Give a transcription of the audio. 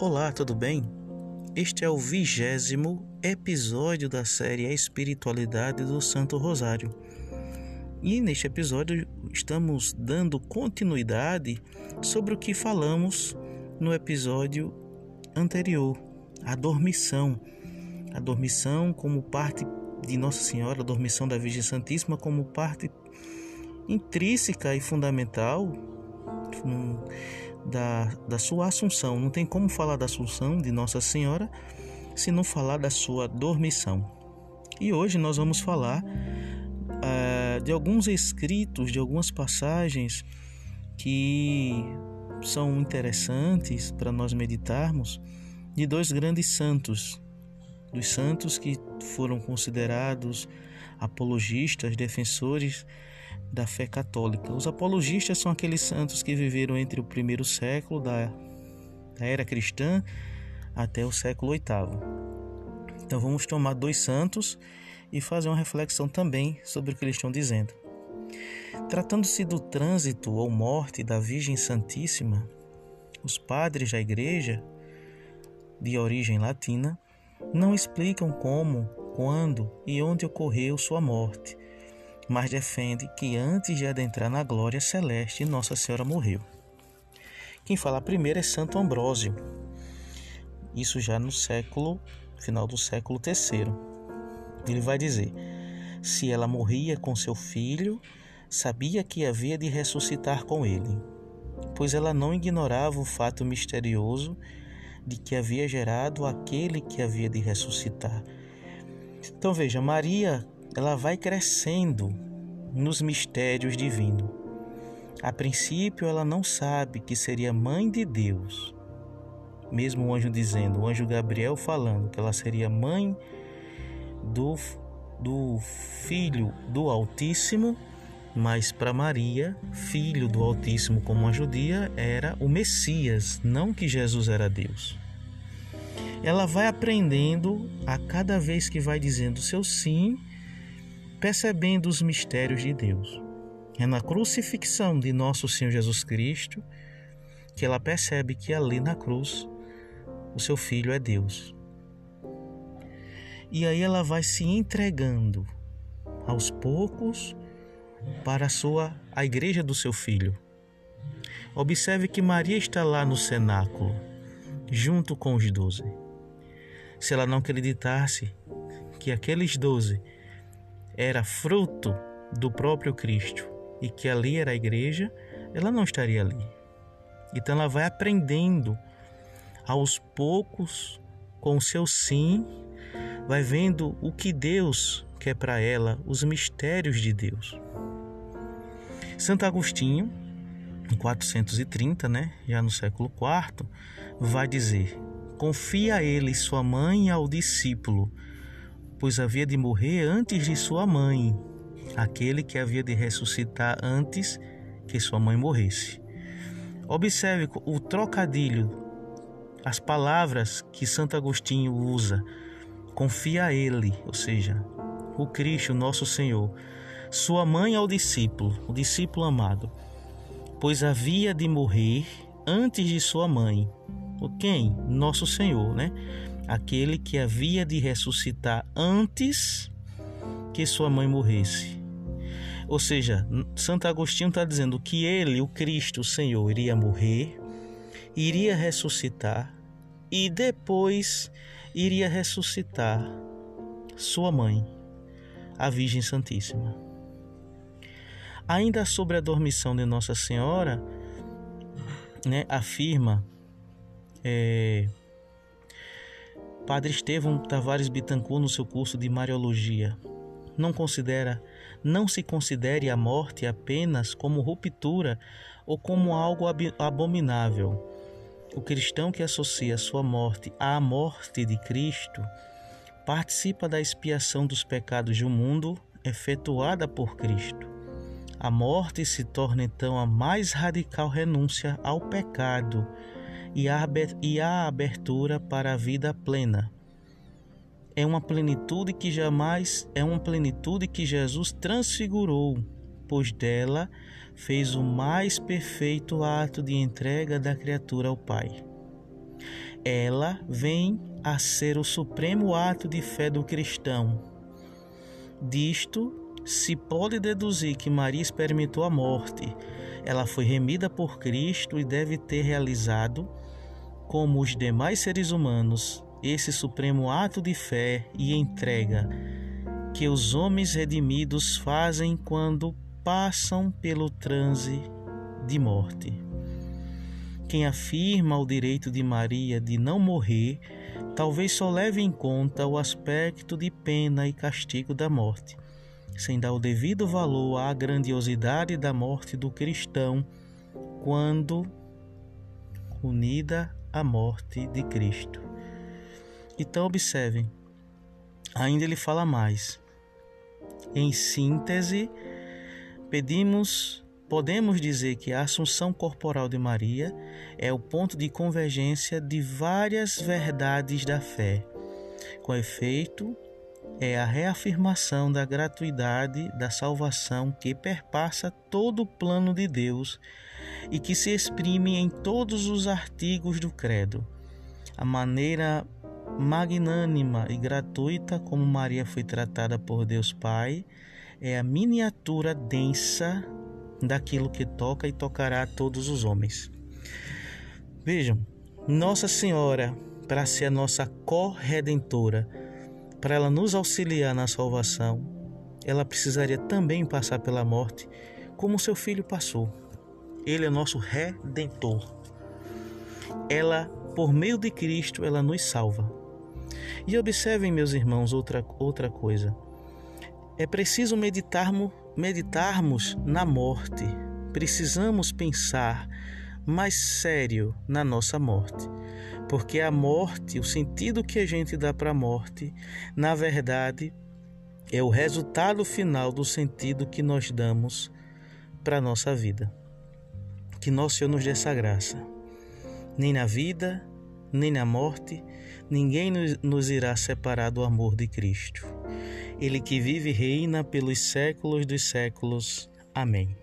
Olá, tudo bem? Este é o vigésimo episódio da série A Espiritualidade do Santo Rosário. E neste episódio estamos dando continuidade sobre o que falamos no episódio anterior, a dormição. A dormição como parte de Nossa Senhora, a dormição da Virgem Santíssima como parte intrínseca e fundamental da, da sua Assunção. Não tem como falar da Assunção de Nossa Senhora se não falar da sua dormição. E hoje nós vamos falar uh, de alguns escritos, de algumas passagens que são interessantes para nós meditarmos de dois grandes santos, dos santos que foram considerados apologistas, defensores da fé católica. Os apologistas são aqueles santos que viveram entre o primeiro século da, da era cristã até o século oitavo. Então vamos tomar dois santos e fazer uma reflexão também sobre o que eles estão dizendo. Tratando-se do trânsito ou morte da Virgem Santíssima, os padres da Igreja, de origem latina, não explicam como, quando e onde ocorreu sua morte, mas defende que antes de adentrar na glória celeste, Nossa Senhora morreu. Quem fala primeiro é Santo Ambrósio, isso já no século, final do século III. Ele vai dizer: se ela morria com seu filho, sabia que havia de ressuscitar com ele, pois ela não ignorava o fato misterioso de que havia gerado aquele que havia de ressuscitar. Então veja, Maria ela vai crescendo nos mistérios divinos. A princípio, ela não sabe que seria mãe de Deus. Mesmo o anjo dizendo, o anjo Gabriel falando que ela seria mãe do, do filho do Altíssimo, mas para Maria, filho do Altíssimo, como a judia, era o Messias, não que Jesus era Deus. Ela vai aprendendo a cada vez que vai dizendo seu sim percebendo os mistérios de Deus. É na crucifixão de nosso Senhor Jesus Cristo que ela percebe que ali na cruz o seu filho é Deus. E aí ela vai se entregando aos poucos para a sua a igreja do seu filho. Observe que Maria está lá no cenáculo, junto com os doze. Se ela não acreditasse que aqueles doze era fruto do próprio Cristo e que ali era a igreja, ela não estaria ali. Então ela vai aprendendo aos poucos com o seu sim, vai vendo o que Deus quer para ela, os mistérios de Deus. Santo Agostinho, em 430, né, já no século IV, vai dizer: Confia ele sua mãe ao discípulo pois havia de morrer antes de sua mãe, aquele que havia de ressuscitar antes que sua mãe morresse. Observe o trocadilho, as palavras que Santo Agostinho usa. Confia a ele, ou seja, o Cristo, nosso Senhor, sua mãe ao discípulo, o discípulo amado, pois havia de morrer antes de sua mãe. Quem? Nosso Senhor, né? aquele que havia de ressuscitar antes que sua mãe morresse. Ou seja, Santo Agostinho está dizendo que ele, o Cristo, o Senhor, iria morrer, iria ressuscitar e depois iria ressuscitar sua mãe, a Virgem Santíssima. Ainda sobre a dormição de Nossa Senhora, né, afirma é, Padre Estevão Tavares Bittencourt no seu curso de Mariologia não considera, não se considere a morte apenas como ruptura ou como algo abominável. O cristão que associa sua morte à morte de Cristo participa da expiação dos pecados do mundo efetuada por Cristo. A morte se torna então a mais radical renúncia ao pecado e a abertura para a vida plena. É uma plenitude que jamais é uma plenitude que Jesus transfigurou, pois dela fez o mais perfeito ato de entrega da criatura ao Pai. ela vem a ser o supremo ato de fé do cristão. Disto se pode deduzir que Maria experimentou a morte. Ela foi remida por Cristo e deve ter realizado, como os demais seres humanos, esse supremo ato de fé e entrega que os homens redimidos fazem quando passam pelo transe de morte. Quem afirma o direito de Maria de não morrer, talvez só leve em conta o aspecto de pena e castigo da morte, sem dar o devido valor à grandiosidade da morte do cristão quando unida à morte de Cristo. Então, observem, ainda ele fala mais. Em síntese, pedimos Podemos dizer que a assunção corporal de Maria é o ponto de convergência de várias verdades da fé. Com efeito, é a reafirmação da gratuidade da salvação que perpassa todo o plano de Deus e que se exprime em todos os artigos do Credo. A maneira magnânima e gratuita como Maria foi tratada por Deus Pai é a miniatura densa daquilo que toca e tocará a todos os homens. Vejam, Nossa Senhora, para ser a nossa corredentora, para ela nos auxiliar na salvação, ela precisaria também passar pela morte, como seu filho passou. Ele é nosso redentor. Ela, por meio de Cristo, ela nos salva. E observem, meus irmãos, outra, outra coisa. É preciso meditarmos meditarmos na morte, precisamos pensar mais sério na nossa morte. Porque a morte, o sentido que a gente dá para a morte, na verdade, é o resultado final do sentido que nós damos para a nossa vida. Que nosso Senhor nos dê essa graça. Nem na vida, nem na morte, ninguém nos irá separar do amor de Cristo. Ele que vive e reina pelos séculos dos séculos. Amém.